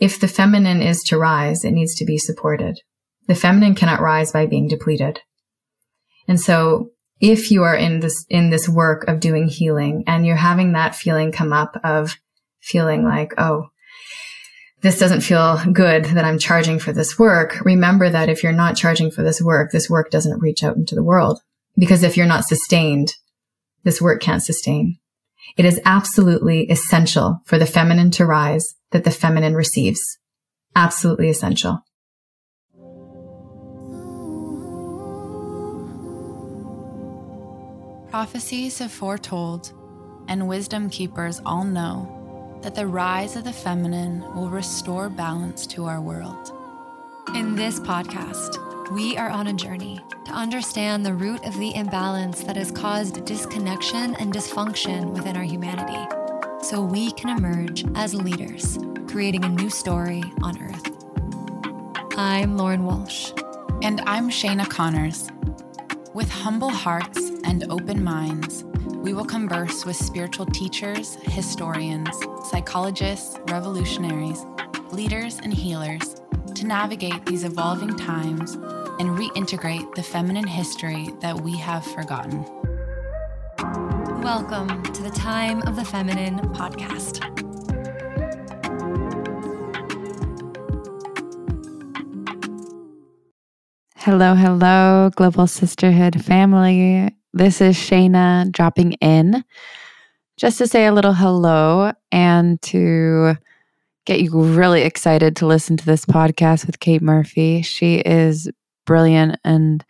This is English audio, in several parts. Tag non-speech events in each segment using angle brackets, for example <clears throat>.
if the feminine is to rise, it needs to be supported. The feminine cannot rise by being depleted. And so if you are in this, in this work of doing healing and you're having that feeling come up of feeling like, oh, this doesn't feel good that I'm charging for this work. Remember that if you're not charging for this work, this work doesn't reach out into the world. Because if you're not sustained, this work can't sustain. It is absolutely essential for the feminine to rise that the feminine receives. Absolutely essential. Prophecies have foretold, and wisdom keepers all know that the rise of the feminine will restore balance to our world. In this podcast, we are on a journey to understand the root of the imbalance that has caused disconnection and dysfunction within our humanity so we can emerge as leaders, creating a new story on Earth. I'm Lauren Walsh. And I'm Shayna Connors. With humble hearts and open minds, we will converse with spiritual teachers, historians, psychologists, revolutionaries, leaders, and healers to navigate these evolving times and reintegrate the feminine history that we have forgotten. Welcome to the Time of the Feminine podcast. Hello, hello, Global Sisterhood family. This is Shayna dropping in just to say a little hello and to get you really excited to listen to this podcast with Kate Murphy. She is brilliant. And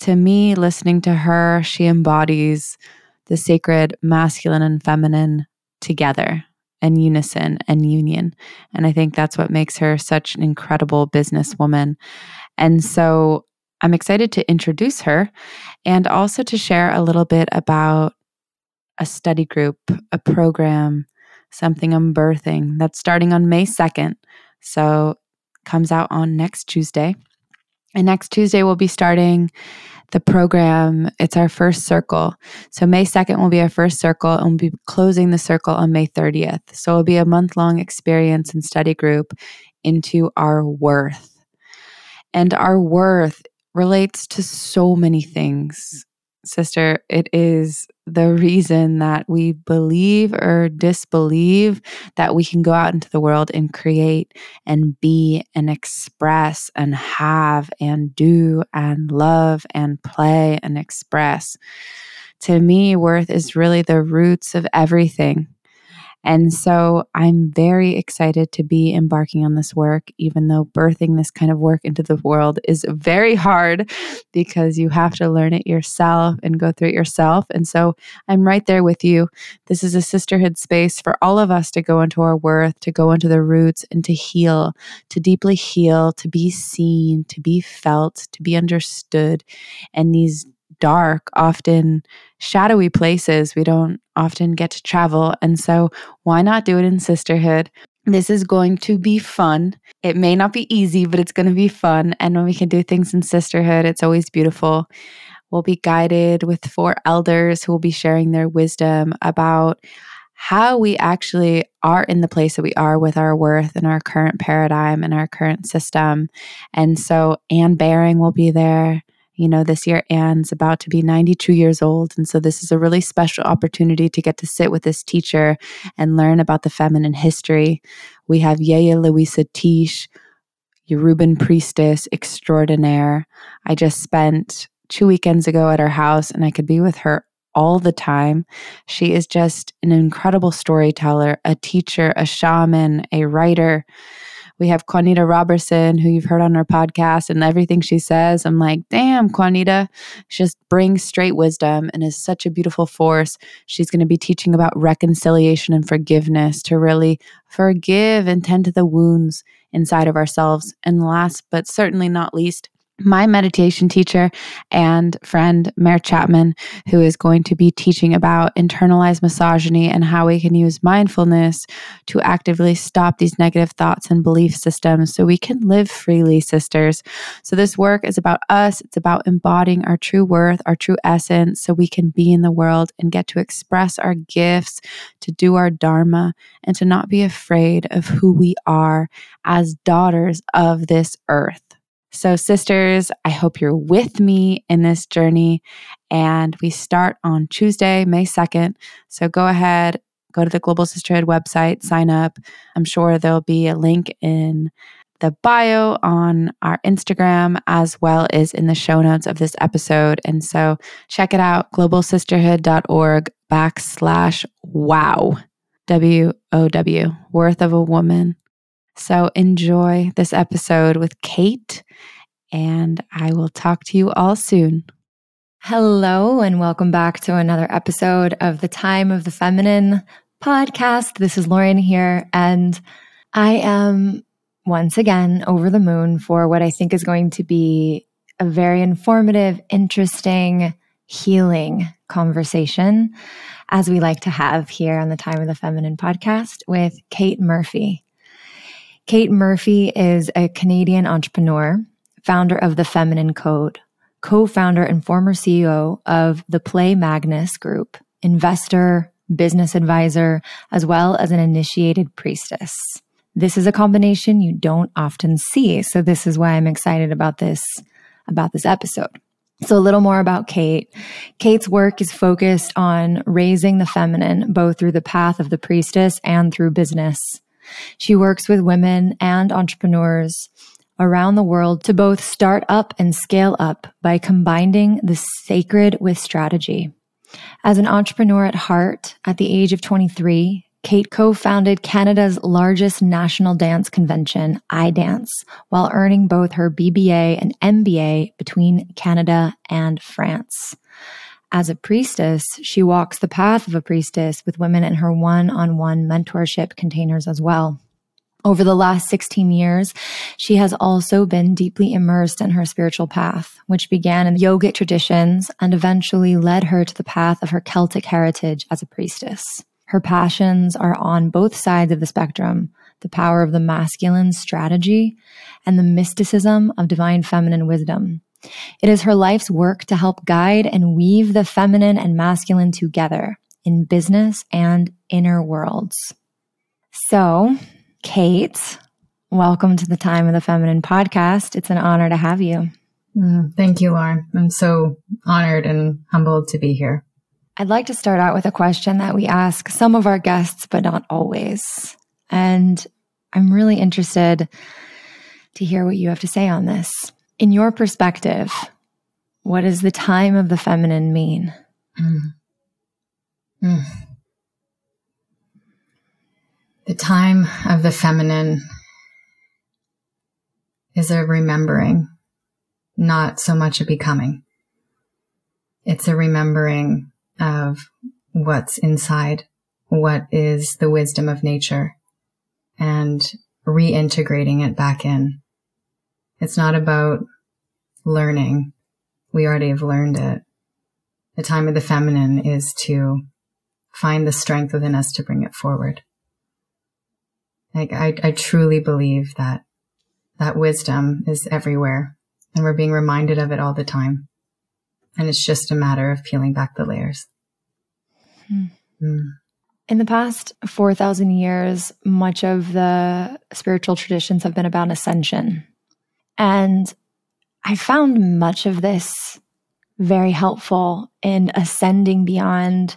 to me, listening to her, she embodies the sacred masculine and feminine together and unison and union. And I think that's what makes her such an incredible businesswoman. And so I'm excited to introduce her and also to share a little bit about a study group, a program, something I'm birthing that's starting on May 2nd. So comes out on next Tuesday. And next Tuesday, we'll be starting the program. It's our first circle. So, May 2nd will be our first circle, and we'll be closing the circle on May 30th. So, it'll be a month long experience and study group into our worth. And our worth relates to so many things sister, it is the reason that we believe or disbelieve that we can go out into the world and create and be and express and have and do and love and play and express. To me, worth is really the roots of everything. And so I'm very excited to be embarking on this work, even though birthing this kind of work into the world is very hard because you have to learn it yourself and go through it yourself. And so I'm right there with you. This is a sisterhood space for all of us to go into our worth, to go into the roots, and to heal, to deeply heal, to be seen, to be felt, to be understood. And these dark, often shadowy places we don't often get to travel. And so, why not do it in sisterhood? This is going to be fun. It may not be easy, but it's going to be fun. And when we can do things in sisterhood, it's always beautiful. We'll be guided with four elders who will be sharing their wisdom about how we actually are in the place that we are with our worth and our current paradigm and our current system. And so Anne Baring will be there. You know, this year Anne's about to be 92 years old. And so this is a really special opportunity to get to sit with this teacher and learn about the feminine history. We have Yaya Luisah Teish, Yoruban priestess extraordinaire. I just spent two weekends ago at her house and I could be with her all the time. She is just an incredible storyteller, a teacher, a shaman, a writer. We have Juanita Robertson, who you've heard on our podcast, and everything she says, I'm like, damn, Juanita, she just brings straight wisdom and is such a beautiful force. She's going to be teaching about reconciliation and forgiveness to really forgive and tend to the wounds inside of ourselves. And last but certainly not least, my meditation teacher and friend, Mare Chapman, who is going to be teaching about internalized misogyny and how we can use mindfulness to actively stop these negative thoughts and belief systems so we can live freely, sisters. So, this work is about us, it's about embodying our true worth, our true essence, so we can be in the world and get to express our gifts, to do our Dharma, and to not be afraid of who we are as daughters of this earth. So, sisters, I hope you're with me in this journey. And we start on Tuesday, May 2nd. So, go ahead, go to the Global Sisterhood website, sign up. I'm sure there'll be a link in the bio on our Instagram as well as in the show notes of this episode. And so, check it out globalsisterhood.org backslash wow. W O W, worth of a woman. So enjoy this episode with Kate, and I will talk to you all soon. Hello, and welcome back to another episode of the Time of the Feminine podcast. This is Lauren here, and I am once again over the moon for what I think is going to be a very informative, interesting, healing conversation, as we like to have here on the Time of the Feminine podcast with Kate Murphy. Kate Murphy is a Canadian entrepreneur, founder of the Feminine Code, co founder and former CEO of the Play Magnus Group, investor, business advisor, as well as an initiated priestess. This is a combination you don't often see. So this is why I'm excited about this, about this episode. So a little more about Kate. Kate's work is focused on raising the feminine, both through the path of the priestess and through business. She works with women and entrepreneurs around the world to both start up and scale up by combining the sacred with strategy. As an entrepreneur at heart, at the age of 23, Kate co founded Canada's largest national dance convention, iDance, while earning both her BBA and MBA between Canada and France. As a priestess, she walks the path of a priestess with women in her one on one mentorship containers as well. Over the last 16 years, she has also been deeply immersed in her spiritual path, which began in yogic traditions and eventually led her to the path of her Celtic heritage as a priestess. Her passions are on both sides of the spectrum the power of the masculine strategy and the mysticism of divine feminine wisdom. It is her life's work to help guide and weave the feminine and masculine together in business and inner worlds. So, Kate, welcome to the Time of the Feminine podcast. It's an honor to have you. Mm, thank you, Lauren. I'm so honored and humbled to be here. I'd like to start out with a question that we ask some of our guests, but not always. And I'm really interested to hear what you have to say on this. In your perspective, what does the time of the feminine mean? Mm. Mm. The time of the feminine is a remembering, not so much a becoming. It's a remembering of what's inside, what is the wisdom of nature, and reintegrating it back in. It's not about learning. We already have learned it. The time of the feminine is to find the strength within us to bring it forward. Like I, I truly believe that that wisdom is everywhere and we're being reminded of it all the time. And it's just a matter of peeling back the layers. Hmm. Mm. In the past 4,000 years, much of the spiritual traditions have been about ascension. And I found much of this very helpful in ascending beyond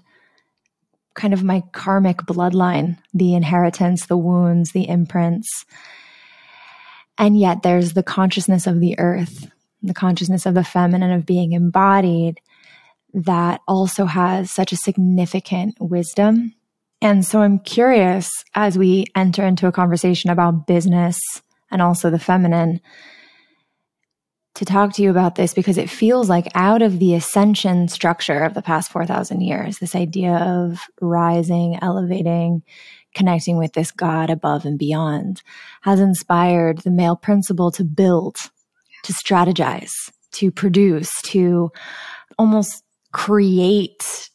kind of my karmic bloodline, the inheritance, the wounds, the imprints. And yet there's the consciousness of the earth, the consciousness of the feminine, of being embodied, that also has such a significant wisdom. And so I'm curious as we enter into a conversation about business and also the feminine to talk to you about this because it feels like out of the ascension structure of the past 4,000 years, this idea of rising, elevating, connecting with this God above and beyond has inspired the male principle to build to strategize, to produce, to almost create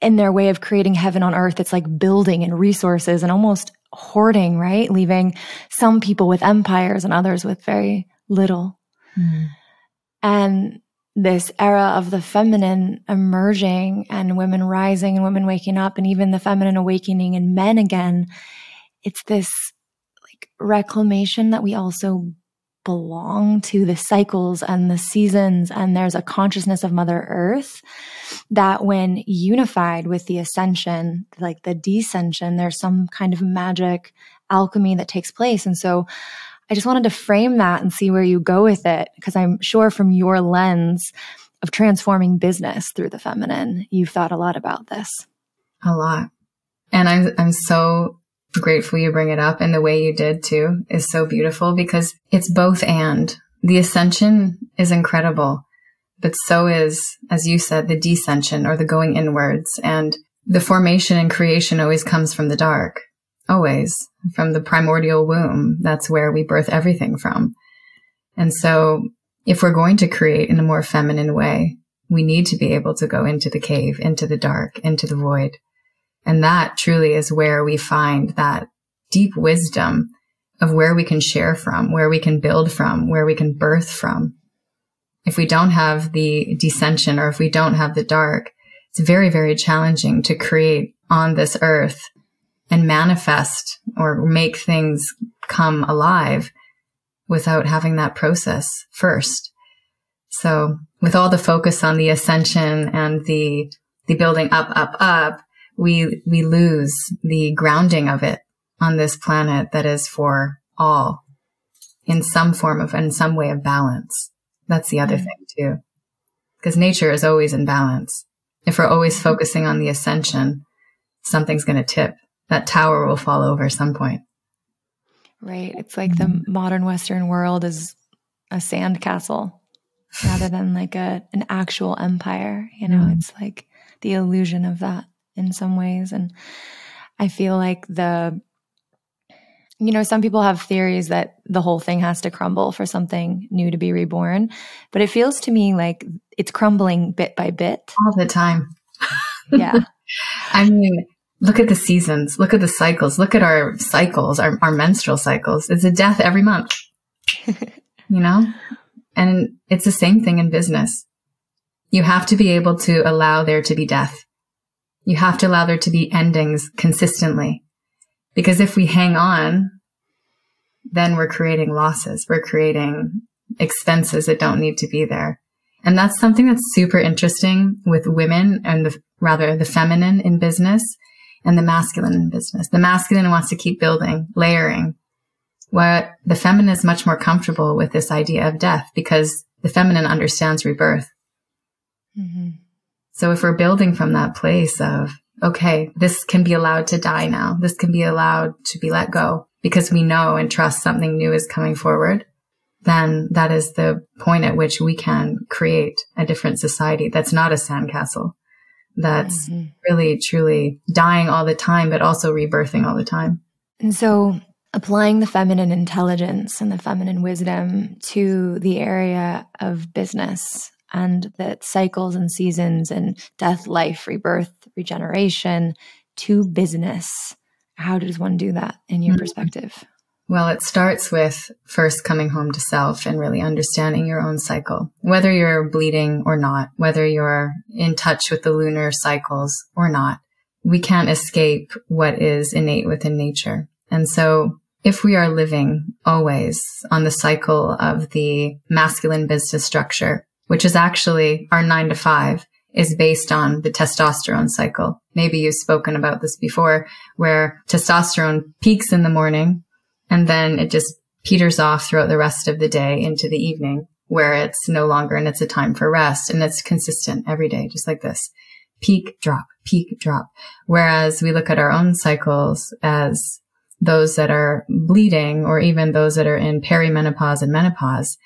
in their way of creating heaven on earth. It's like building and resources and almost hoarding, right? Leaving some people with empires and others with very little. Mm. And this era of the feminine emerging and women rising and women waking up and even the feminine awakening in men again. It's this like reclamation that we also belong to the cycles and the seasons. And there's a consciousness of Mother Earth that, when unified with the ascension, like the descension, there's some kind of magic alchemy that takes place. And so I just wanted to frame that and see where you go with it, because I'm sure from your lens of transforming business through the feminine, you've thought a lot about this. A lot. And I'm, I'm so grateful you bring it up and the way you did too is so beautiful because it's both and the ascension is incredible, but so is, as you said, the descension or the going inwards and the formation and creation always comes from the dark. Always from the primordial womb. That's where we birth everything from. And so if we're going to create in a more feminine way, we need to be able to go into the cave, into the dark, into the void. And that truly is where we find that deep wisdom of where we can share from, where we can build from, where we can birth from. If we don't have the descension or if we don't have the dark, it's very, very challenging to create on this earth and manifest or make things come alive without having that process first. So with all the focus on the ascension and the, the building up, up, up, we, we lose the grounding of it on this planet that is for all in some form of, in some way of balance. That's the other mm-hmm. thing too. Because nature is always in balance. If we're always focusing on the ascension, something's going to tip. That tower will fall over some point. Right. It's like the modern Western world is a sand castle rather than like a an actual empire. You know, mm. it's like the illusion of that in some ways. And I feel like the, you know, some people have theories that the whole thing has to crumble for something new to be reborn. But it feels to me like it's crumbling bit by bit. All the time. yeah. <laughs> I mean, look at the seasons, look at the cycles, look at our cycles, our, our menstrual cycles. It's a death every month, <laughs> you know? And it's the same thing in business. You have to be able to allow there to be death. You have to allow there to be endings consistently. Because if we hang on, then we're creating losses. We're creating expenses that don't need to be there. And that's something that's super interesting with women and the, rather the feminine in business and the masculine in business. The masculine wants to keep building, layering, while the feminine is much more comfortable with this idea of death because the feminine understands rebirth. Mm-hmm. So if we're building from that place of, okay, this can be allowed to die now. This can be allowed to be let go because we know and trust something new is coming forward. Then that is the point at which we can create a different society that's not a sandcastle. That's mm-hmm. really truly dying all the time, but also rebirthing all the time. And so applying the feminine intelligence and the feminine wisdom to the area of business and that cycles and seasons and death, life, rebirth, regeneration to business. How does one do that in your mm-hmm. perspective? Well, it starts with first coming home to self and really understanding your own cycle, whether you're bleeding or not, whether you're in touch with the lunar cycles or not. We can't escape what is innate within nature. And so if we are living always on the cycle of the masculine business structure, which is actually our nine to five is based on the testosterone cycle. Maybe you've spoken about this before where testosterone peaks in the morning and then it just peters off throughout the rest of the day into the evening where it's no longer and it's a time for rest and it's consistent every day, just like this peak drop, peak drop. Whereas we look at our own cycles as those that are bleeding or even those that are in perimenopause and menopause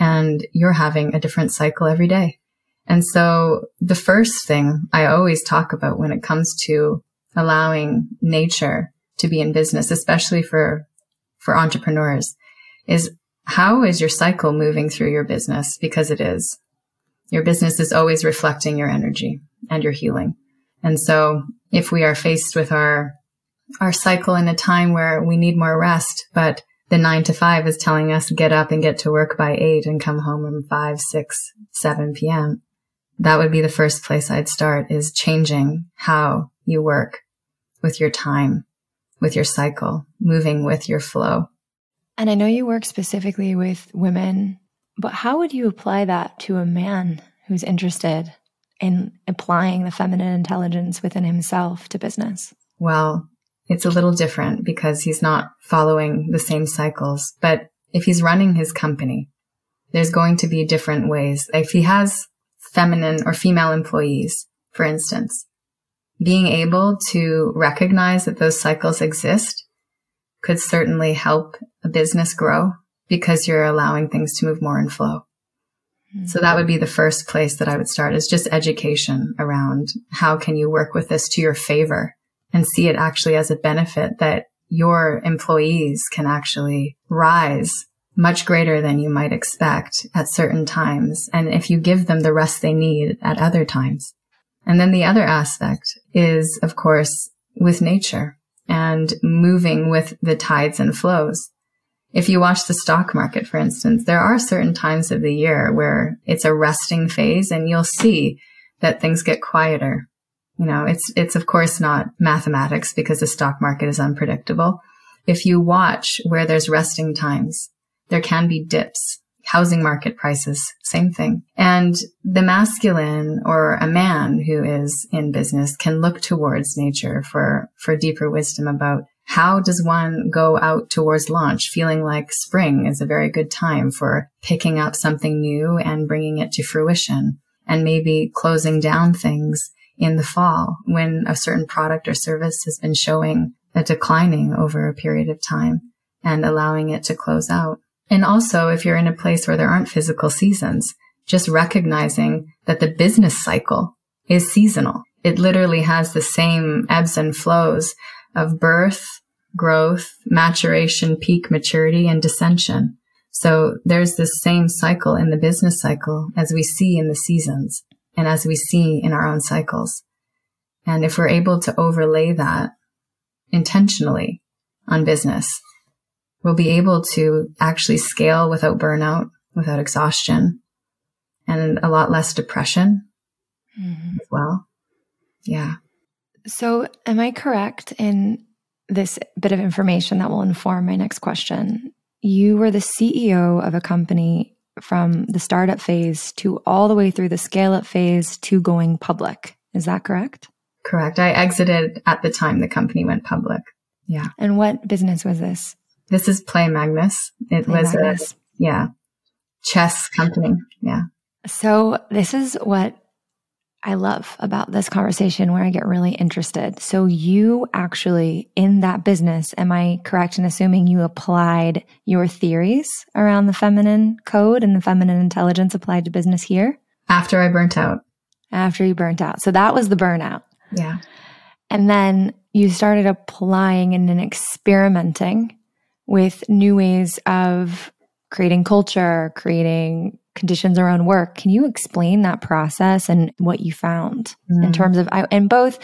and you're having a different cycle every day. And so the first thing I always talk about when it comes to allowing nature to be in business, especially for, for entrepreneurs is how is your cycle moving through your business? Because it is. Your business is always reflecting your energy and your healing. And so if we are faced with our, our cycle in a time where we need more rest, but the nine to five is telling us get up and get to work by eight and come home from five, six, seven PM. That would be the first place I'd start is changing how you work with your time, with your cycle, moving with your flow. And I know you work specifically with women, but how would you apply that to a man who's interested in applying the feminine intelligence within himself to business? Well, it's a little different because he's not following the same cycles. But if he's running his company, there's going to be different ways. If he has feminine or female employees, for instance, being able to recognize that those cycles exist could certainly help a business grow because you're allowing things to move more in flow. Mm-hmm. So that would be the first place that I would start is just education around how can you work with this to your favor and see it actually as a benefit that your employees can actually rise much greater than you might expect at certain times. And if you give them the rest they need at other times. And then the other aspect is, of course, with nature and moving with the tides and flows. If you watch the stock market, for instance, there are certain times of the year where it's a resting phase and you'll see that things get quieter. You know, it's, it's of course not mathematics because the stock market is unpredictable. If you watch where there's resting times, there can be dips housing market prices, same thing. And the masculine or a man who is in business can look towards nature for, for deeper wisdom about how does one go out towards launch feeling like spring is a very good time for picking up something new and bringing it to fruition and maybe closing down things in the fall when a certain product or service has been showing a declining over a period of time and allowing it to close out. And also, if you're in a place where there aren't physical seasons, just recognizing that the business cycle is seasonal. It literally has the same ebbs and flows of birth, growth, maturation, peak maturity, and descension. So there's this same cycle in the business cycle as we see in the seasons and as we see in our own cycles. And if we're able to overlay that intentionally on business, we'll be able to actually scale without burnout, without exhaustion, and a lot less depression mm-hmm. as well. Yeah. So, am I correct in this bit of information that will inform my next question? You were the CEO of a company from the startup phase to all the way through the scale up phase to going public. Is that correct? Correct. I exited at the time the company went public. Yeah. And what business was this? This is Play Magnus. It Play was Magnus. a yeah chess company. Yeah. So this is what I love about this conversation where I get really interested. So you actually in that business, am I correct in assuming you applied your theories around the feminine code and the feminine intelligence applied to business here? After I burnt out. After you burnt out. So that was the burnout. Yeah. And then you started applying and then experimenting with new ways of creating culture, creating conditions around work. Can you explain that process and what you found mm. in terms of in both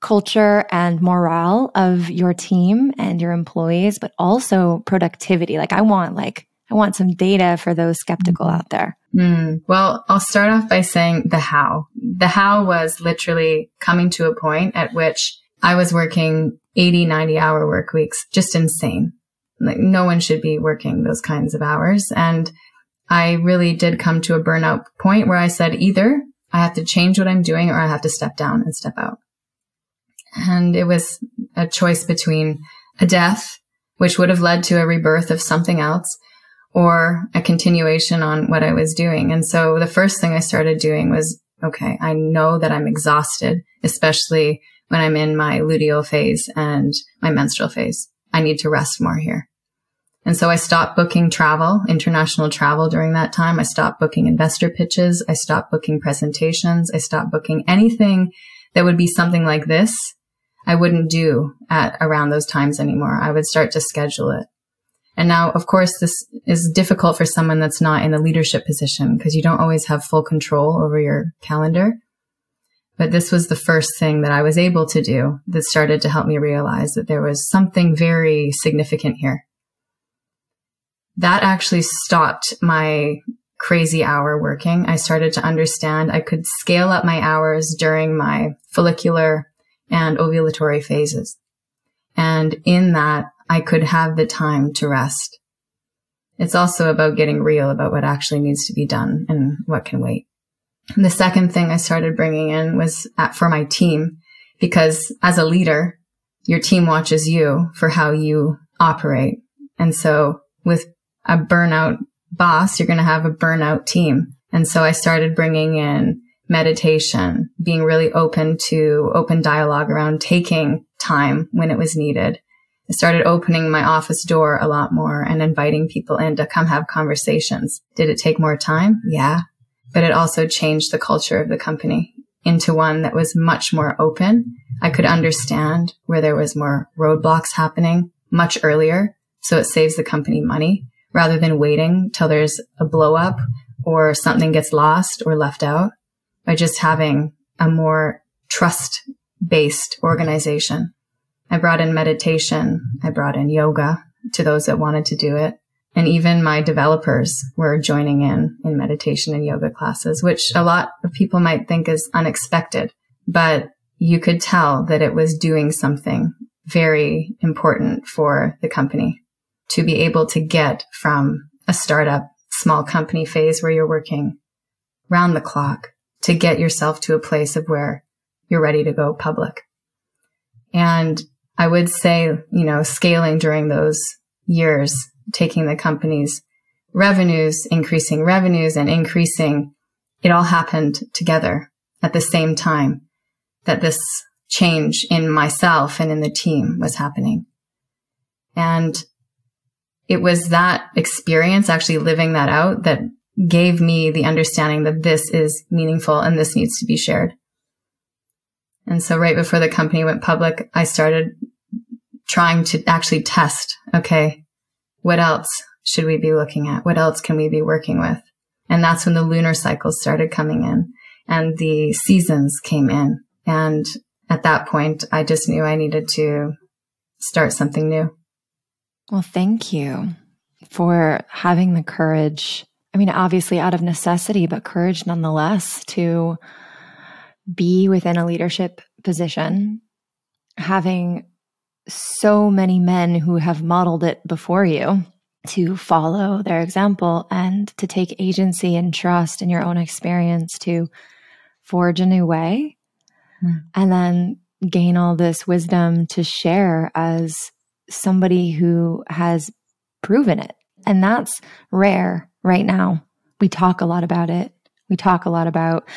culture and morale of your team and your employees, but also productivity? Like I want like I want some data for those skeptical mm. out there. Mm. Well, I'll start off by saying the how. The how was literally coming to a point at which I was working 80, 90 hour work weeks, just insane. Like no one should be working those kinds of hours. And I really did come to a burnout point where I said either I have to change what I'm doing or I have to step down and step out. And it was a choice between a death, which would have led to a rebirth of something else or a continuation on what I was doing. And so the first thing I started doing was, okay, I know that I'm exhausted, especially when I'm in my luteal phase and my menstrual phase. I need to rest more here. And so I stopped booking travel, international travel during that time. I stopped booking investor pitches. I stopped booking presentations. I stopped booking anything that would be something like this. I wouldn't do at around those times anymore. I would start to schedule it. And now, of course, this is difficult for someone that's not in a leadership position because you don't always have full control over your calendar. But this was the first thing that I was able to do that started to help me realize that there was something very significant here. That actually stopped my crazy hour working. I started to understand I could scale up my hours during my follicular and ovulatory phases. And in that, I could have the time to rest. It's also about getting real about what actually needs to be done and what can wait. The second thing I started bringing in was at, for my team, because as a leader, your team watches you for how you operate. And so with a burnout boss, you're going to have a burnout team. And so I started bringing in meditation, being really open to open dialogue around taking time when it was needed. I started opening my office door a lot more and inviting people in to come have conversations. Did it take more time? Yeah but it also changed the culture of the company into one that was much more open. I could understand where there was more roadblocks happening much earlier. So it saves the company money rather than waiting till there's a blow up or something gets lost or left out by just having a more trust based organization. I brought in meditation. I brought in yoga to those that wanted to do it. And even my developers were joining in in meditation and yoga classes, which a lot of people might think is unexpected, but you could tell that it was doing something very important for the company to be able to get from a startup small company phase where you're working round the clock to get yourself to a place of where you're ready to go public. And I would say, you know, scaling during those years taking the company's revenues, increasing revenues and increasing, it all happened together at the same time that this change in myself and in the team was happening. And it was that experience, actually living that out, that gave me the understanding that this is meaningful and this needs to be shared. And so right before the company went public, I started trying to actually test, okay, what else should we be looking at? What else can we be working with? And that's when the lunar cycles started coming in and the seasons came in. And at that point, I just knew I needed to start something new. Well, thank you for having the courage. I mean, obviously out of necessity, but courage nonetheless to be within a leadership position, having so many men who have modeled it before you to follow their example and to take agency and trust in your own experience to forge a new way mm. and then gain all this wisdom to share as somebody who has proven it. And that's rare right now. We talk a lot about it. We talk a lot about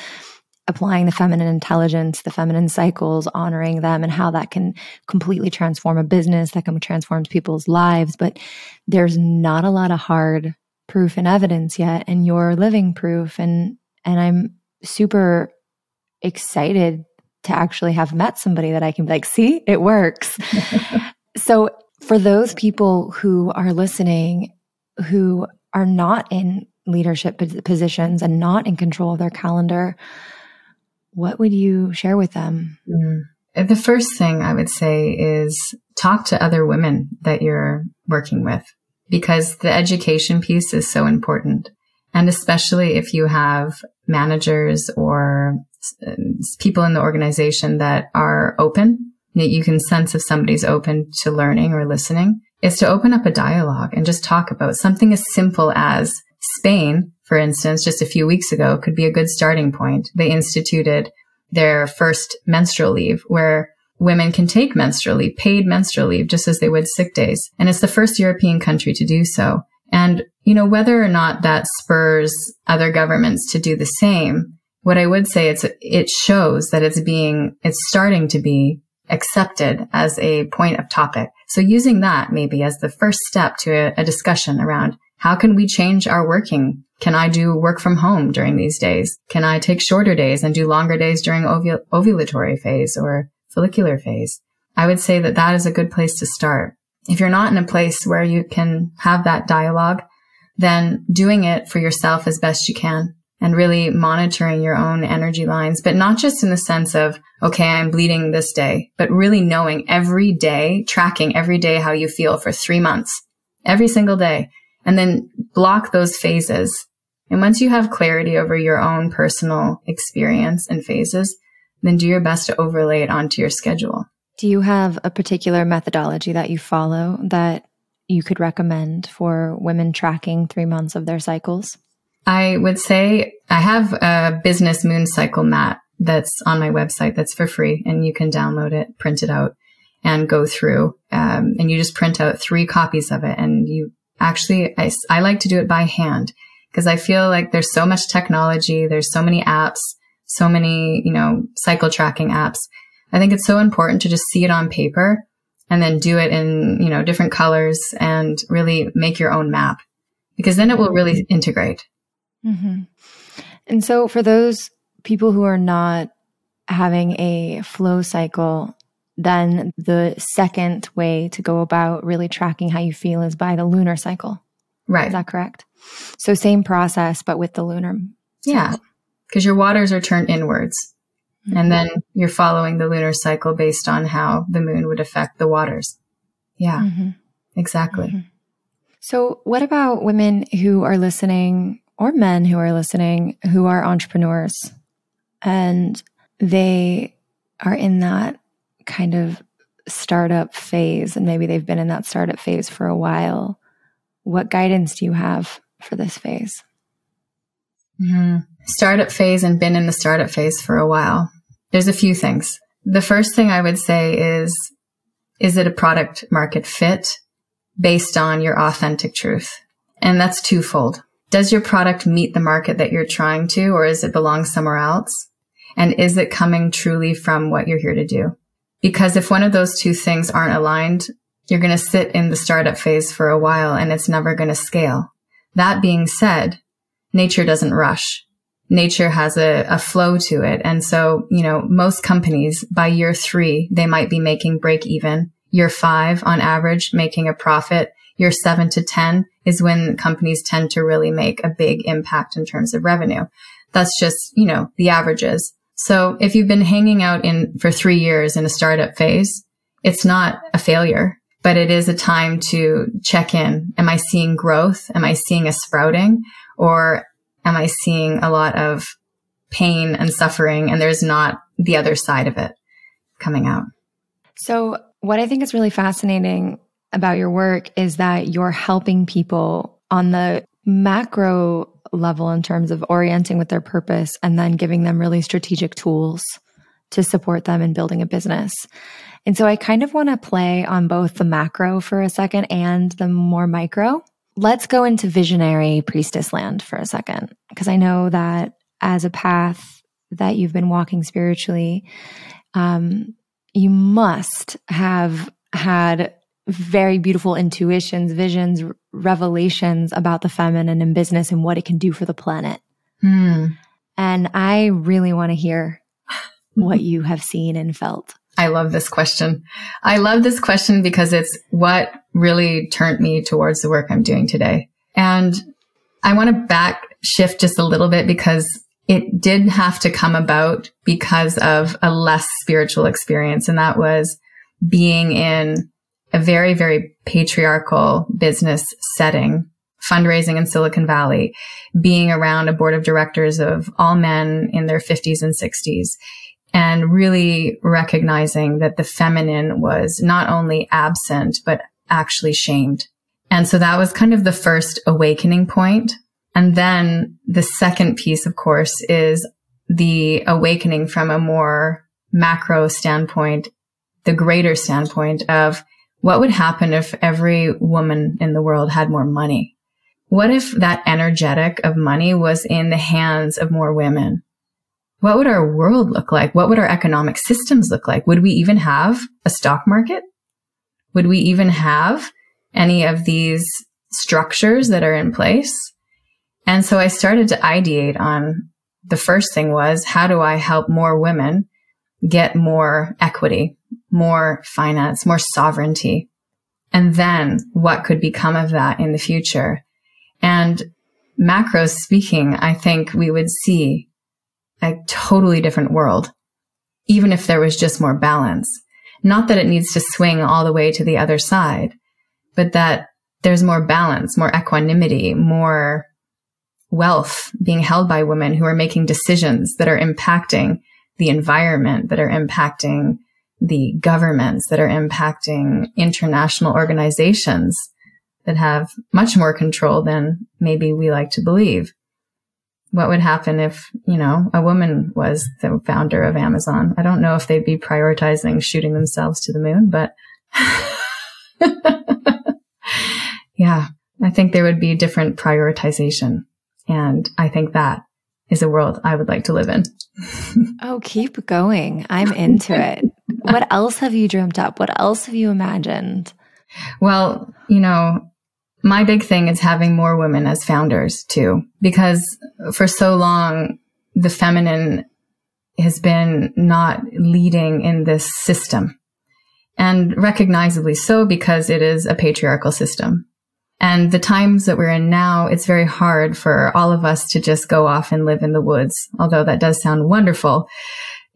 applying the feminine intelligence, the feminine cycles, honoring them, and how that can completely transform a business, that can transform people's lives. But there's not a lot of hard proof and evidence yet, and you're living proof. And and I'm super excited to actually have met somebody that I can be like, see, it works. <laughs> so for those people who are listening, who are not in leadership positions and not in control of their calendar, what would you share with them? Mm. The first thing I would say is talk to other women that you're working with because the education piece is so important. And especially if you have managers or people in the organization that are open, that you can sense if somebody's open to learning or listening, is to open up a dialogue and just talk about something as simple as Spain for instance, just a few weeks ago could be a good starting point. They instituted their first menstrual leave where women can take menstrual leave, paid menstrual leave, just as they would sick days. And it's the first European country to do so. And, you know, whether or not that spurs other governments to do the same, what I would say it's, it shows that it's being, it's starting to be accepted as a point of topic. So using that maybe as the first step to a, a discussion around how can we change our working can I do work from home during these days? Can I take shorter days and do longer days during ovul- ovulatory phase or follicular phase? I would say that that is a good place to start. If you're not in a place where you can have that dialogue, then doing it for yourself as best you can and really monitoring your own energy lines, but not just in the sense of, okay, I'm bleeding this day, but really knowing every day, tracking every day how you feel for three months, every single day, and then block those phases. And once you have clarity over your own personal experience and phases, then do your best to overlay it onto your schedule. Do you have a particular methodology that you follow that you could recommend for women tracking three months of their cycles? I would say I have a business moon cycle mat that's on my website that's for free and you can download it, print it out and go through. Um, and you just print out three copies of it and you actually, I, I like to do it by hand because I feel like there's so much technology. There's so many apps, so many, you know, cycle tracking apps. I think it's so important to just see it on paper and then do it in, you know, different colors and really make your own map because then it will really integrate. Mm-hmm. And so, for those people who are not having a flow cycle, then the second way to go about really tracking how you feel is by the lunar cycle. Right. Is that correct? So, same process, but with the lunar. Yeah. Because your waters are turned inwards. Mm-hmm. And then you're following the lunar cycle based on how the moon would affect the waters. Yeah. Mm-hmm. Exactly. Mm-hmm. So, what about women who are listening or men who are listening who are entrepreneurs and they are in that kind of startup phase and maybe they've been in that startup phase for a while. What guidance do you have for this phase? Mm-hmm. startup phase and been in the startup phase for a while. There's a few things. The first thing i would say is is it a product market fit based on your authentic truth? And that's twofold does your product meet the market that you're trying to, or is it belong somewhere else? And is it coming truly from what you're here to do? Because if one of those two things aren't aligned, you're going to sit in the startup phase for a while and it's never going to scale. That being said, nature doesn't rush. Nature has a, a flow to it. And so, you know, most companies by year three, they might be making break even. Year five on average, making a profit year seven to 10 is when companies tend to really make a big impact in terms of revenue. That's just, you know, the averages. So if you've been hanging out in for three years in a startup phase, it's not a failure, but it is a time to check in. Am I seeing growth? Am I seeing a sprouting or am I seeing a lot of pain and suffering and there's not the other side of it coming out? So what I think is really fascinating about your work is that you're helping people on the macro level in terms of orienting with their purpose and then giving them really strategic tools to support them in building a business. And so I kind of want to play on both the macro for a second and the more micro. Let's go into visionary priestess land for a second, because I know that as a path that you've been walking spiritually, um, you must have had very beautiful intuitions, visions, revelations about the feminine in business and what it can do for the planet. Hmm. And I really want to hear <laughs> what you have seen and felt. I love this question. I love this question because it's what really turned me towards the work I'm doing today. And I want to back shift just a little bit because it did have to come about because of a less spiritual experience. And that was being in a very, very patriarchal business setting, fundraising in Silicon Valley, being around a board of directors of all men in their 50s and 60s, and really recognizing that the feminine was not only absent, but actually shamed. And so that was kind of the first awakening point. And then the second piece, of course, is the awakening from a more macro standpoint, the greater standpoint of what would happen if every woman in the world had more money? What if that energetic of money was in the hands of more women? What would our world look like? What would our economic systems look like? Would we even have a stock market? Would we even have any of these structures that are in place? And so I started to ideate on the first thing was how do I help more women get more equity more finance, more sovereignty. And then what could become of that in the future? And macro speaking, I think we would see a totally different world, even if there was just more balance. Not that it needs to swing all the way to the other side, but that there's more balance, more equanimity, more wealth being held by women who are making decisions that are impacting the environment, that are impacting the governments, that are impacting international organizations that have much more control than maybe we like to believe. What would happen if, you know, a woman was the founder of Amazon? I don't know if they'd be prioritizing shooting themselves to the moon, but <laughs> yeah, I think there would be different prioritization. And I think that is a world I would like to live in. <laughs> oh, keep going. I'm into it. What else have you dreamt up? What else have you imagined? Well, you know, my big thing is having more women as founders too, because for so long, the feminine has been not leading in this system and recognizably so because it is a patriarchal system. And the times that we're in now, it's very hard for all of us to just go off and live in the woods. Although that does sound wonderful,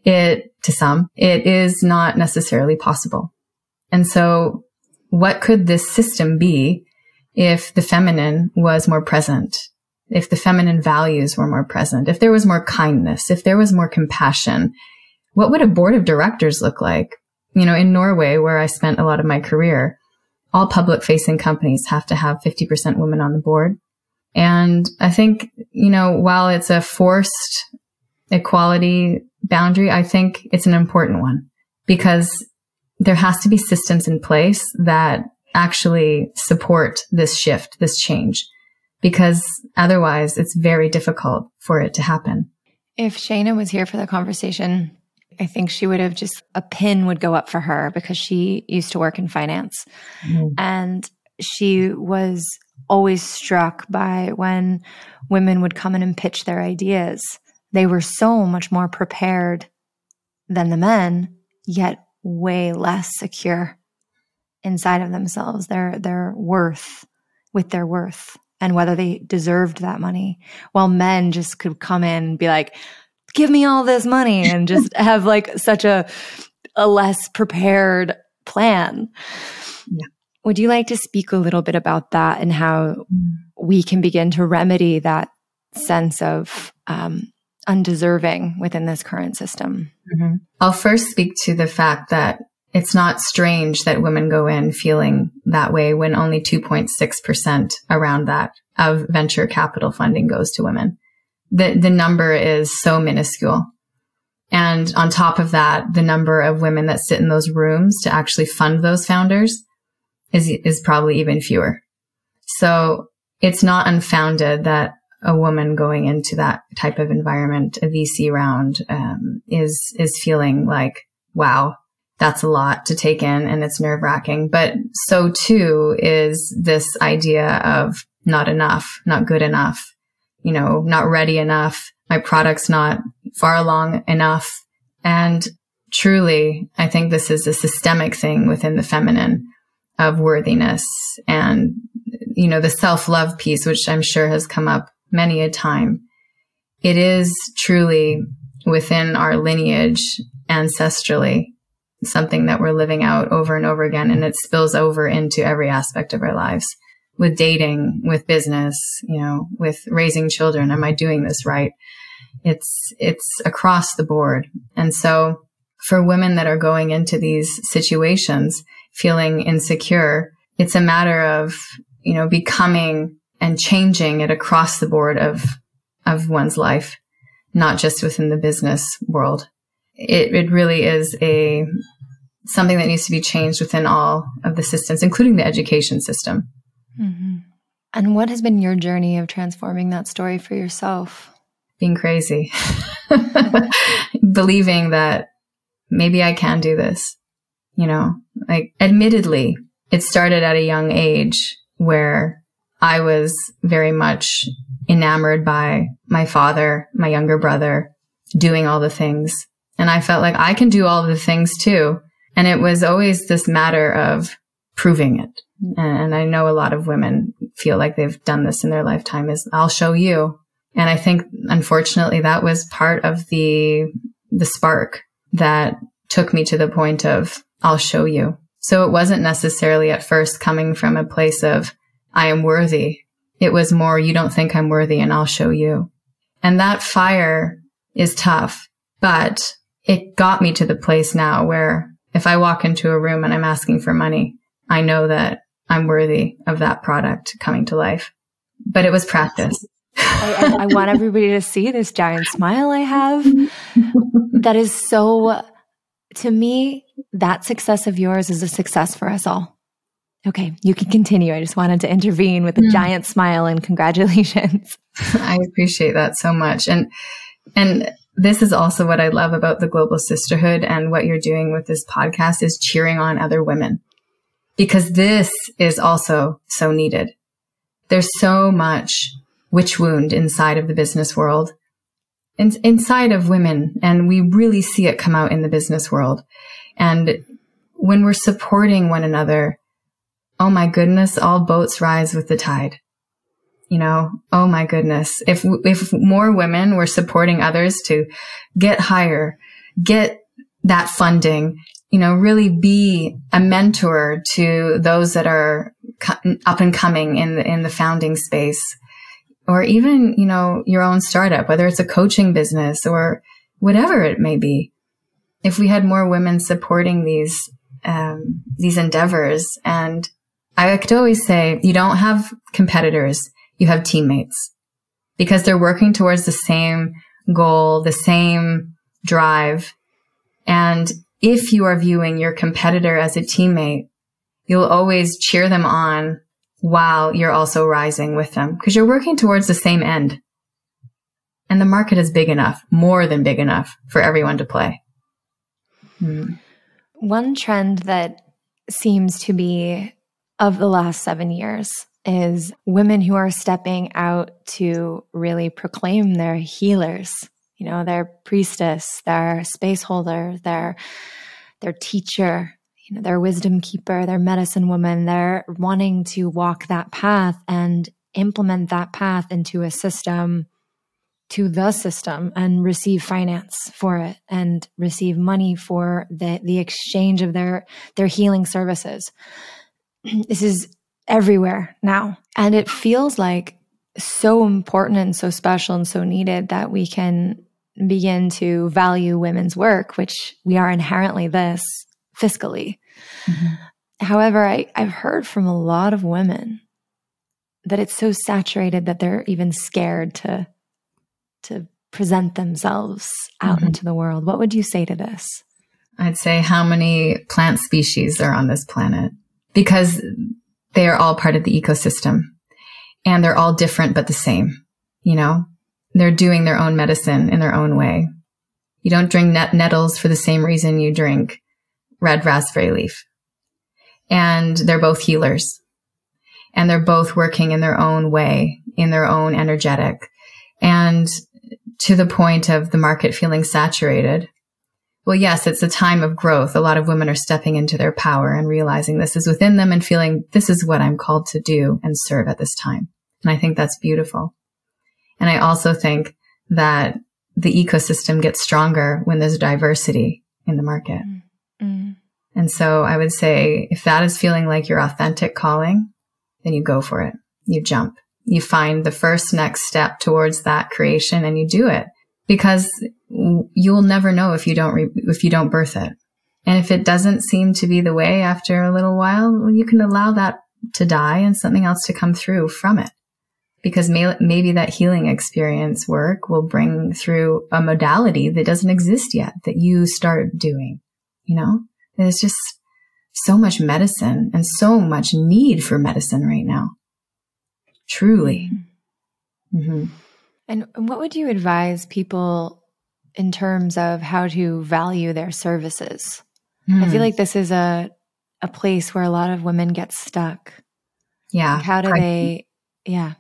it, to some, it is not necessarily possible. And so what could this system be if the feminine was more present? If the feminine values were more present? If there was more kindness? If there was more compassion? What would a board of directors look like? You know, in Norway, where I spent a lot of my career, all public facing companies have to have 50% women on the board. And I think, you know, while it's a forced equality boundary, I think it's an important one because there has to be systems in place that actually support this shift, this change, because otherwise it's very difficult for it to happen. If Shayna was here for the conversation, I think she would have just a pin would go up for her because she used to work in finance. Mm. And she was always struck by when women would come in and pitch their ideas. They were so much more prepared than the men, yet way less secure inside of themselves, their their worth with their worth and whether they deserved that money. While men just could come in and be like, give me all this money <laughs> and just have like such a a less prepared plan. Yeah. Would you like to speak a little bit about that and how we can begin to remedy that sense of um, undeserving within this current system? Mm-hmm. I'll first speak to the fact that it's not strange that women go in feeling that way when only 2.6% around that of venture capital funding goes to women the, the number is so minuscule. And on top of that, the number of women that sit in those rooms to actually fund those founders is, is probably even fewer. So it's not unfounded that a woman going into that type of environment, a VC round, um, is, is feeling like, wow, that's a lot to take in and it's nerve wracking. But so too is this idea of not enough, not good enough you know, not ready enough. My product's not far along enough. And truly, I think this is a systemic thing within the feminine of worthiness and, you know, the self love piece, which I'm sure has come up many a time. It is truly within our lineage ancestrally something that we're living out over and over again. And it spills over into every aspect of our lives with dating, with business, you know, with raising children. Am I doing this right? It's, it's across the board. And so for women that are going into these situations feeling insecure, it's a matter of, you know, becoming and changing it across the board of, of one's life, not just within the business world. It, it really is a, something that needs to be changed within all of the systems, including the education system. Mm-hmm. And what has been your journey of transforming that story for yourself? Being crazy, <laughs> believing that maybe I can do this. You know, like admittedly, it started at a young age where I was very much enamored by my father, my younger brother, doing all the things. And I felt like I can do all the things too. And it was always this matter of proving it And I know a lot of women feel like they've done this in their lifetime is I'll show you. And I think unfortunately that was part of the, the spark that took me to the point of I'll show you. So it wasn't necessarily at first coming from a place of I am worthy. It was more, you don't think I'm worthy and I'll show you. And that fire is tough, but it got me to the place now where if I walk into a room and I'm asking for money, I know that I'm worthy of that product coming to life. But it was practice. I, I, I want everybody to see this giant smile I have. that is so, to me, that success of yours is a success for us all. Okay, you can continue. I just wanted to intervene with a mm. giant smile and congratulations. <laughs> I appreciate that so much. And and this is also what I love about the global sisterhood and what you're doing with this podcast is cheering on other women. Because this is also so needed. There's so much witch wound inside of the business world in, inside of women. And we really see it come out in the business world. And when we're supporting one another, oh my goodness, all boats rise with the tide. You know, oh my goodness. If, if more women were supporting others to get higher, get that funding, you know, really be a mentor to those that are up and coming in the, in the founding space or even, you know, your own startup, whether it's a coaching business or whatever it may be. If we had more women supporting these, um, these endeavors and I could always say you don't have competitors, you have teammates because they're working towards the same goal, the same drive. And if you are viewing your competitor as a teammate, you'll always cheer them on while you're also rising with them because you're working towards the same end. And the market is big enough, more than big enough for everyone to play. Hmm. One trend that seems to be of the last seven years is women who are stepping out to really proclaim their healers, you know, their priestess, their space holder, their their teacher, you know, their wisdom keeper, their medicine woman. They're wanting to walk that path and implement that path into a system to the system and receive finance for it and receive money for the the exchange of their their healing services <clears throat> this is everywhere now. And it feels like so important and so special and so needed that we can begin to value women's work, which we are inherently this fiscally. Mm-hmm. However, I, I've heard from a lot of women that it's so saturated that they're even scared to to present themselves out mm-hmm. into the world. What would you say to this? I'd say how many plant species are on this planet? Because they are all part of the ecosystem and they're all different but the same. You know, they're doing their own medicine in their own way. You don't drink net- nettles for the same reason you drink red raspberry leaf. And they're both healers and they're both working in their own way, in their own energetic and to the point of the market feeling saturated well, yes, it's a time of growth. A lot of women are stepping into their power and realizing this is within them and feeling this is what I'm called to do and serve at this time. And I think that's beautiful. And I also think that the ecosystem gets stronger when there's diversity in the market. Mm-hmm. And so I would say if that is feeling like your authentic calling, then you go for it. You jump. You find the first next step towards that creation and you do it because you'll never know if you don't re- if you don't birth it. And if it doesn't seem to be the way after a little while, well, you can allow that to die and something else to come through from it. Because may- maybe that healing experience work will bring through a modality that doesn't exist yet that you start doing. You know, there's just so much medicine and so much need for medicine right now. Truly. Mm-hmm. And what would you advise people in terms of how to value their services. Mm. I feel hmm. like this is a a place where a lot of women get stuck. Yeah. Like how do pricing. they yeah.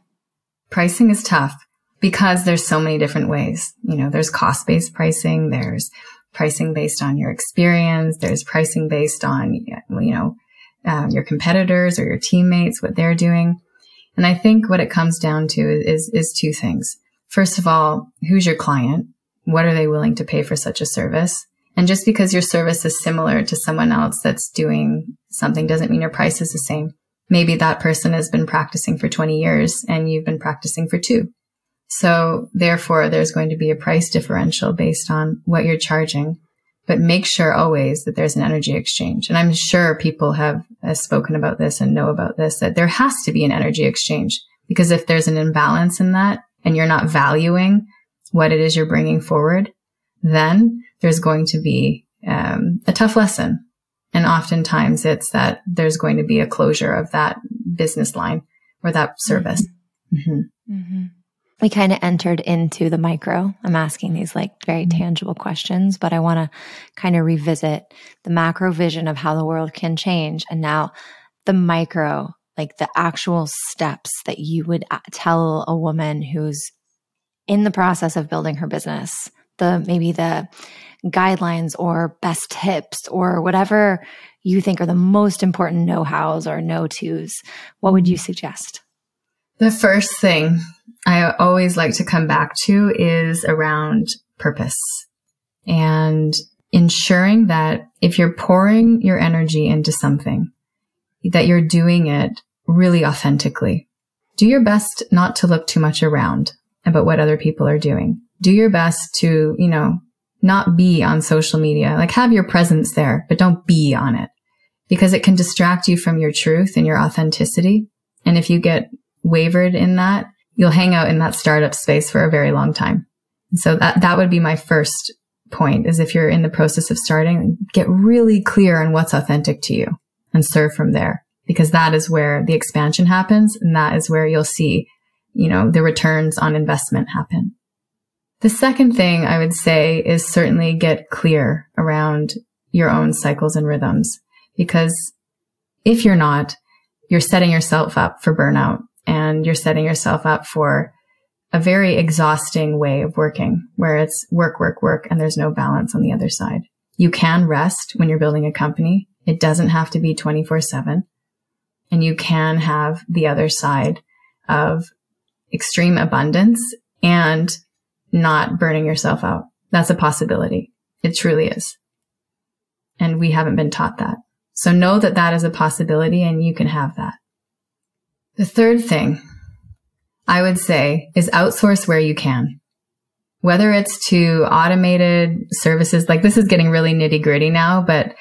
Pricing is tough because there's so many different ways. You know, there's cost-based pricing, there's pricing based on your experience, there's pricing based on you know, um, your competitors or your teammates, what they're doing. And I think what it comes down to is, is two things. First of all, who's your client? What are they willing to pay for such a service? And just because your service is similar to someone else that's doing something doesn't mean your price is the same. Maybe that person has been practicing for 20 years and you've been practicing for two. So therefore, there's going to be a price differential based on what you're charging. But make sure always that there's an energy exchange. And I'm sure people have, spoken about this and know about this, that there has to be an energy exchange because if there's an imbalance in that and you're not valuing what it is you're bringing forward, then there's going to be um, a tough lesson. And oftentimes it's that there's going to be a closure of that business line or that service. Mm-hmm. Mm-hmm. mm-hmm. We kind of entered into the micro. I'm asking these like very mm-hmm. tangible questions, but I want to kind of revisit the macro vision of how the world can change. And now the micro, like the actual steps that you would uh, tell a woman who's in the process of building her business, the maybe the guidelines or best tips or whatever you think are the most important know hows or know tos, what would you suggest? The first thing I always like to come back to is around purpose and ensuring that if you're pouring your energy into something, that you're doing it really authentically. Do your best not to look too much around about what other people are doing. Do your best to, you know, not be on social media. Like have your presence there, but don't be on it because it can distract you from your truth and your authenticity. And if you get wavered in that, you'll hang out in that startup space for a very long time. so that, that would be my first point is if you're in the process of starting, get really clear on what's authentic to you and serve from there because that is where the expansion happens. And that is where you'll see, you know, the returns on investment happen. The second thing I would say is certainly get clear around your own cycles and rhythms because if you're not, you're setting yourself up for burnout and you're setting yourself up for a very exhausting way of working where it's work, work, work, and there's no balance on the other side. You can rest when you're building a company. It doesn't have to be 24 seven and you can have the other side of extreme abundance and not burning yourself out. That's a possibility. It truly is. And we haven't been taught that. So know that that is a possibility and you can have that. The third thing I would say is outsource where you can. Whether it's to automated services, like this is getting really nitty gritty now, but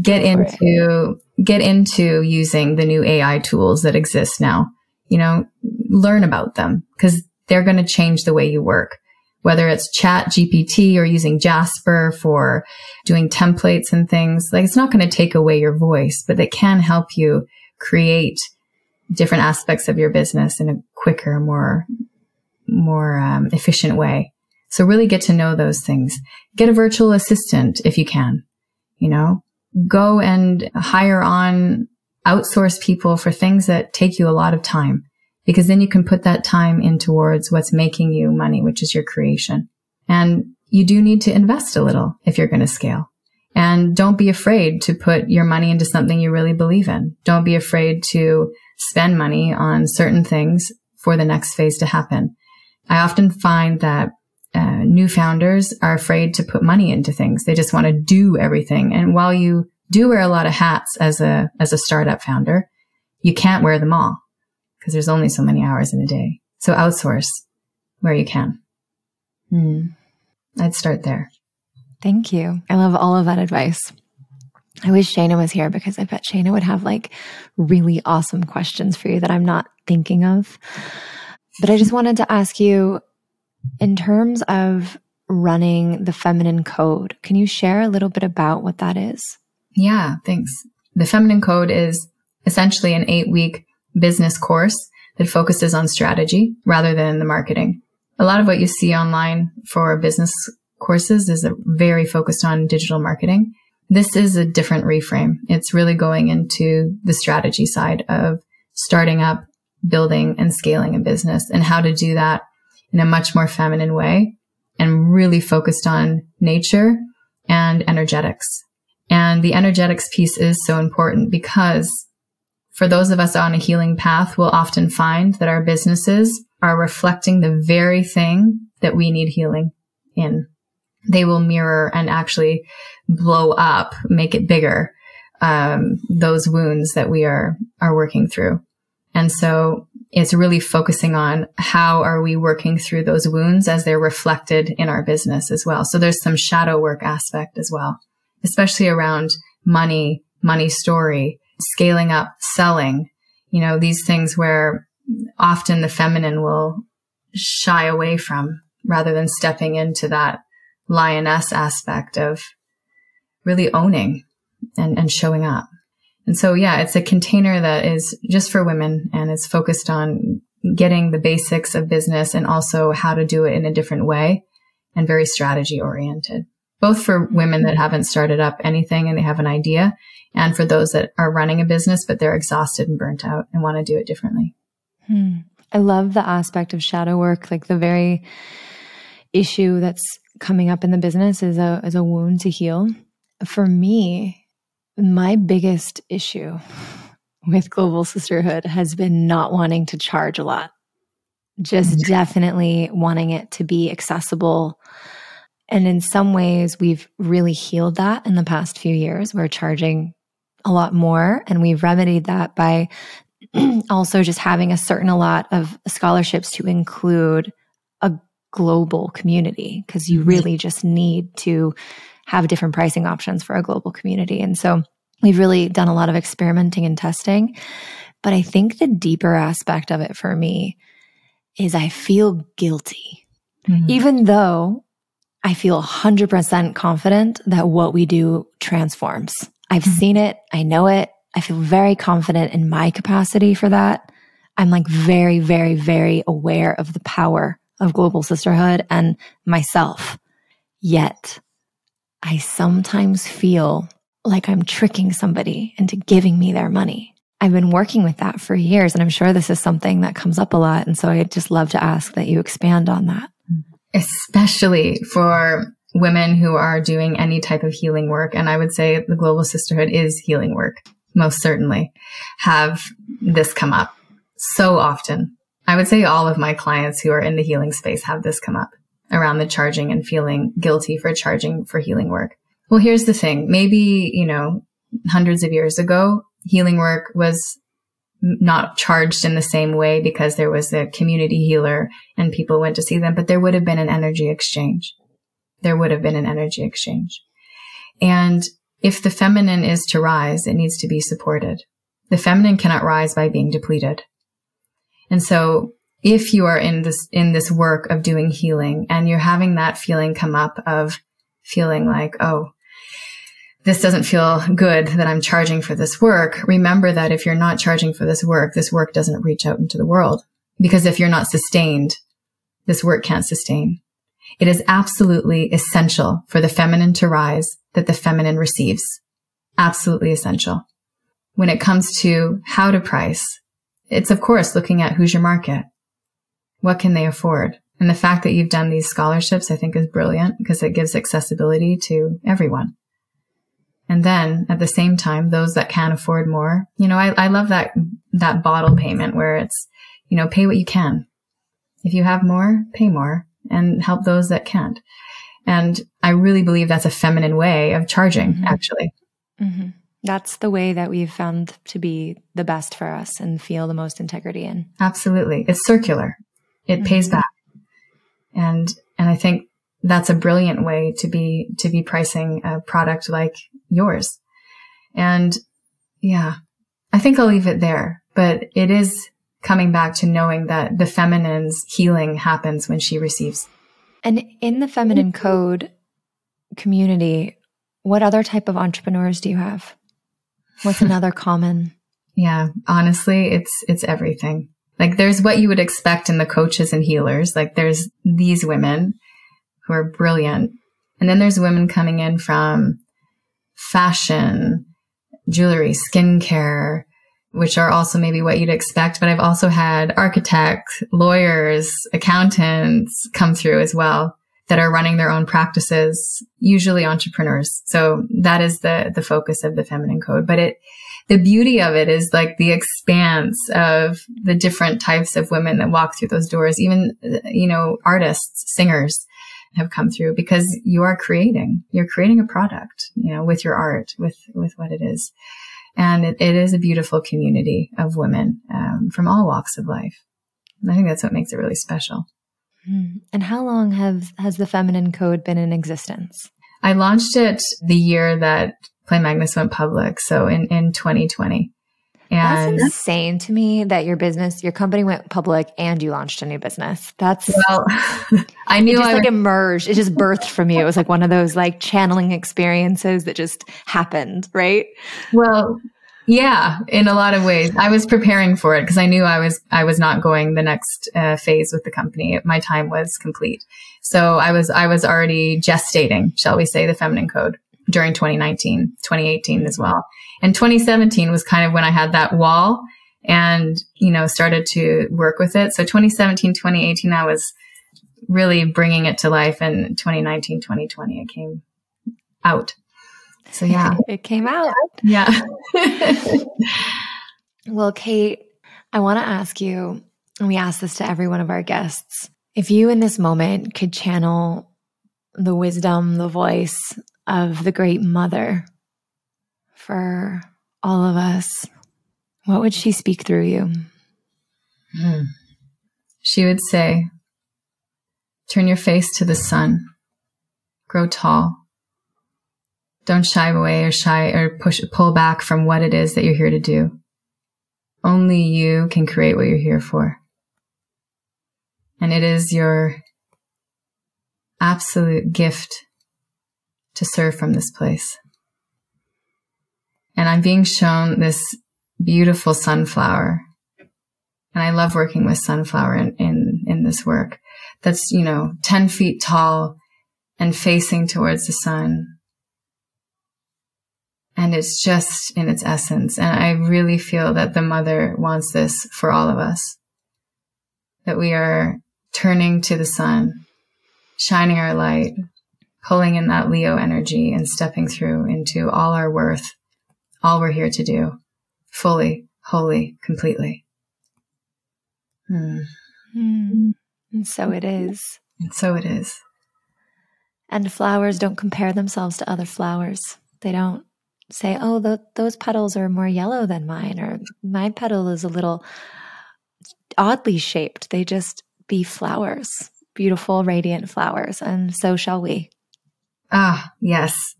get into, get into using the new AI tools that exist now. You know, learn about them because they're going to change the way you work whether it's ChatGPT or using Jasper for doing templates and things. Like it's not going to take away your voice, but it can help you create different aspects of your business in a quicker, more, more um, efficient way. So really get to know those things. Get a virtual assistant if you can, you know, go and hire on outsource people for things that take you a lot of time because then you can put that time in towards what's making you money, which is your creation. And you do need to invest a little if you're going to scale. And don't be afraid to put your money into something you really believe in. Don't be afraid to spend money on certain things for the next phase to happen. I often find that uh, new founders are afraid to put money into things. They just want to do everything. And while you do wear a lot of hats as a, as a startup founder, you can't wear them all because there's only so many hours in a day. So outsource where you can. Hmm. I'd start there. Thank you. I love all of that advice. I wish Shana was here because I bet Shana would have like really awesome questions for you that I'm not thinking of. But I just wanted to ask you in terms of running the feminine code, can you share a little bit about what that is? Yeah, thanks. The feminine code is essentially an eight week business course that focuses on strategy rather than the marketing. A lot of what you see online for business courses is very focused on digital marketing. This is a different reframe. It's really going into the strategy side of starting up, building and scaling a business and how to do that in a much more feminine way and really focused on nature and energetics. And the energetics piece is so important because for those of us on a healing path, we'll often find that our businesses are reflecting the very thing that we need healing in. They will mirror and actually blow up, make it bigger, um, those wounds that we are, are working through. And so it's really focusing on how are we working through those wounds as they're reflected in our business as well. So there's some shadow work aspect as well, especially around money, money story, scaling up, selling, you know, these things where often the feminine will shy away from rather than stepping into that lioness aspect of really owning and, and showing up. And so, yeah, it's a container that is just for women and it's focused on getting the basics of business and also how to do it in a different way and very strategy oriented, both for women that haven't started up anything and they have an idea and for those that are running a business, but they're exhausted and burnt out and want to do it differently. Hmm. I love the aspect of shadow work, like the very issue that's coming up in the business is a, is a wound to heal. For me, my biggest issue with Global Sisterhood has been not wanting to charge a lot, just mm-hmm. definitely wanting it to be accessible. And in some ways, we've really healed that in the past few years. We're charging a lot more, and we've remedied that by <clears throat> also just having a certain a lot of scholarships to include a global community because you mm-hmm. really just need to have different pricing options for a global community. And so we've really done a lot of experimenting and testing. But I think the deeper aspect of it for me is I feel guilty, mm-hmm. even though I feel 100% confident that what we do transforms. I've mm-hmm. seen it. I know it. I feel very confident in my capacity for that. I'm like very, very, very aware of the power of global sisterhood and myself. Yet I sometimes feel like I'm tricking somebody into giving me their money. I've been working with that for years, and I'm sure this is something that comes up a lot. And so I'd just love to ask that you expand on that. Especially for women who are doing any type of healing work. And I would say the Global Sisterhood is healing work, most certainly, have this come up so often. I would say all of my clients who are in the healing space have this come up around the charging and feeling guilty for charging for healing work. Well, here's the thing. Maybe, you know, hundreds of years ago, healing work was not charged in the same way because there was a community healer and people went to see them, but there would have been an energy exchange. There would have been an energy exchange. And if the feminine is to rise, it needs to be supported. The feminine cannot rise by being depleted. And so if you are in this, in this work of doing healing and you're having that feeling come up of feeling like, oh, this doesn't feel good that I'm charging for this work. Remember that if you're not charging for this work, this work doesn't reach out into the world. Because if you're not sustained, this work can't sustain. It is absolutely essential for the feminine to rise that the feminine receives. Absolutely essential. When it comes to how to price, it's of course looking at who's your market. What can they afford? And the fact that you've done these scholarships, I think is brilliant because it gives accessibility to everyone. And then at the same time, those that can afford more, you know, I, I love that, that bottle payment where it's, you know, pay what you can. If you have more, pay more and help those that can't. And I really believe that's a feminine way of charging, mm-hmm. actually. Mm-hmm. That's the way that we've found to be the best for us and feel the most integrity in. Absolutely. It's circular. It mm-hmm. pays back. And, and I think that's a brilliant way to be, to be pricing a product like yours. And yeah, I think I'll leave it there, but it is coming back to knowing that the feminine's healing happens when she receives. And in the feminine code community, what other type of entrepreneurs do you have? What's <laughs> another common? Yeah, honestly, it's it's everything. Like there's what you would expect in the coaches and healers. Like there's these women who are brilliant. And then there's women coming in from fashion, jewelry, skincare, which are also maybe what you'd expect. But I've also had architects, lawyers, accountants come through as well. that are running their own practices, usually entrepreneurs. So that is the, the focus of the feminine code. But it, the beauty of it is like the expanse of the different types of women that walk through those doors, even, you know, artists, singers have come through because you are creating, you're creating a product, you know, with your art, with, with what it is. And it, it is a beautiful community of women um, from all walks of life. And I think that's what makes it really special. Hmm. And how long have has the feminine code been in existence? I launched it the year that Play Magnus went public, so in in 2020. And That's insane to me that your business, your company went public and you launched a new business. That's well, <laughs> I knew it just I like emerged. It just birthed from you. It was like one of those like channeling experiences that just happened, right? Well, yeah, in a lot of ways. I was preparing for it because I knew I was I was not going the next uh, phase with the company. My time was complete. So I was I was already gestating, shall we say, the feminine code during 2019, 2018 as well. And 2017 was kind of when I had that wall and, you know, started to work with it. So 2017, 2018, I was really bringing it to life. And 2019, 2020, it came out. So yeah, <laughs> it came out. Yeah. <laughs> well, Kate, I want to ask you, and we ask this to every one of our guests, if you in this moment could channel the wisdom, the voice of the great mother for all of us, what would she speak through you? Hmm. She would say, Turn your face to the sun, grow tall, don't shy away or shy or push, pull back from what it is that you're here to do. Only you can create what you're here for. And it is your absolute gift to serve from this place. And I'm being shown this beautiful sunflower. And I love working with sunflower in, in, in this work that's, you know, 10 feet tall and facing towards the sun and it's just in its essence. And I really feel that the mother wants this for all of us. That we are turning to the sun, shining our light, pulling in that Leo energy and stepping through into all our worth, all we're here to do, fully, wholly, completely. Hmm. Mm. And so it is. And so it is. And flowers don't compare themselves to other flowers. They don't say, oh, th- those petals are more yellow than mine, or my petal is a little oddly shaped. They just be flowers, beautiful, radiant flowers. And so shall we. Ah, yes.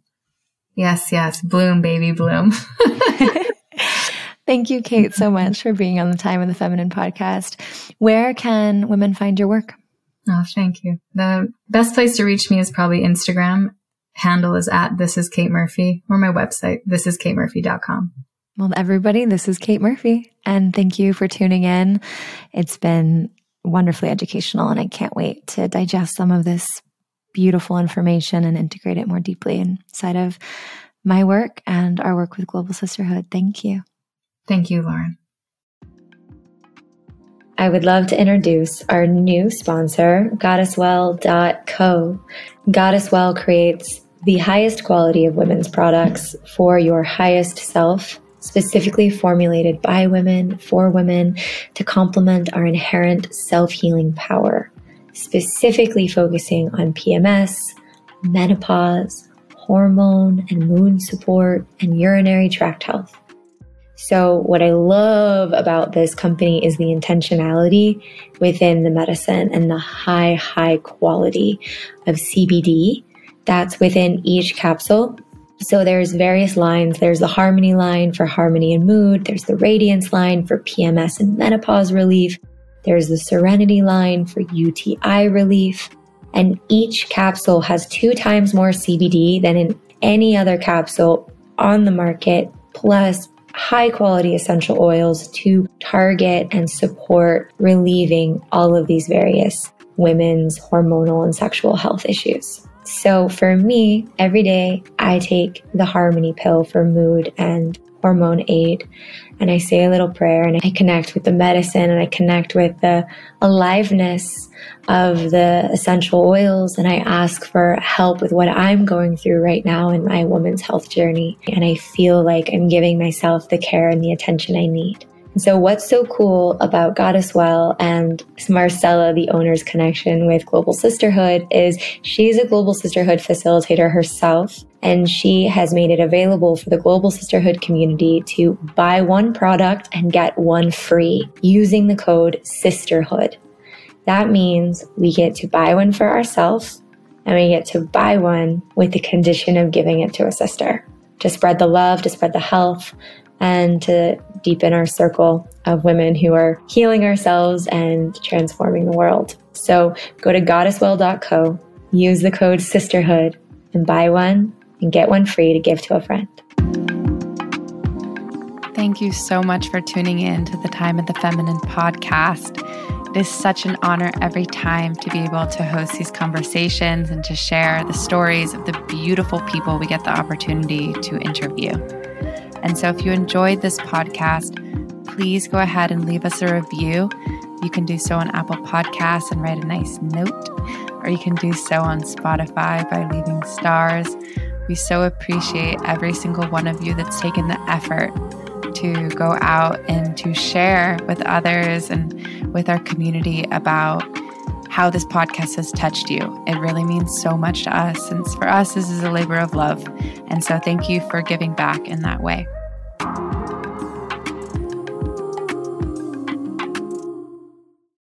Yes, yes. Bloom, baby, bloom. <laughs> Thank you, Kate, so much for being on the Time of the Feminine podcast. Where can women find your work? Oh, thank you. The best place to reach me is probably Instagram handle is at this is Kate Murphy or my website, this is katemurphy.com. Well, everybody, this is Kate Murphy. And thank you for tuning in. It's been wonderfully educational, and I can't wait to digest some of this beautiful information and integrate it more deeply inside of my work and our work with Global Sisterhood. Thank you. Thank you, Lauren. I would love to introduce our new sponsor, goddesswell.co. Goddesswell creates the highest quality of women's products for your highest self, specifically formulated by women for women to complement our inherent self healing power, specifically focusing on PMS, menopause, hormone and mood support, and urinary tract health. So, what I love about this company is the intentionality within the medicine and the high, high quality of CBD that's within each capsule. So, there's various lines. There's the Harmony line for harmony and mood, there's the Radiance line for PMS and menopause relief, there's the Serenity line for UTI relief. And each capsule has two times more CBD than in any other capsule on the market, plus high quality essential oils to target and support relieving all of these various women's hormonal and sexual health issues. So for me, every day I take the Harmony pill for mood and hormone aid. And I say a little prayer and I connect with the medicine and I connect with the aliveness of the essential oils and I ask for help with what I'm going through right now in my woman's health journey. And I feel like I'm giving myself the care and the attention I need. So, what's so cool about Goddesswell and Marcella, the owner's connection with Global Sisterhood, is she's a Global Sisterhood facilitator herself, and she has made it available for the Global Sisterhood community to buy one product and get one free using the code SISTERHOOD. That means we get to buy one for ourselves and we get to buy one with the condition of giving it to a sister to spread the love, to spread the health, and to deepen our circle of women who are healing ourselves and transforming the world. So go to goddesswell.co, use the code sisterhood, and buy one and get one free to give to a friend. Thank you so much for tuning in to the Time of the Feminine podcast. It is such an honor every time to be able to host these conversations and to share the stories of the beautiful people we get the opportunity to interview. And so if you enjoyed this podcast, please go ahead and leave us a review. You can do so on Apple Podcasts and write a nice note, or you can do so on Spotify by leaving stars. We so appreciate every single one of you that's taken the effort to go out and to share with others and with our community about how this podcast has touched you. It really means so much to us. And for us, this is a labor of love. And so thank you for giving back in that way.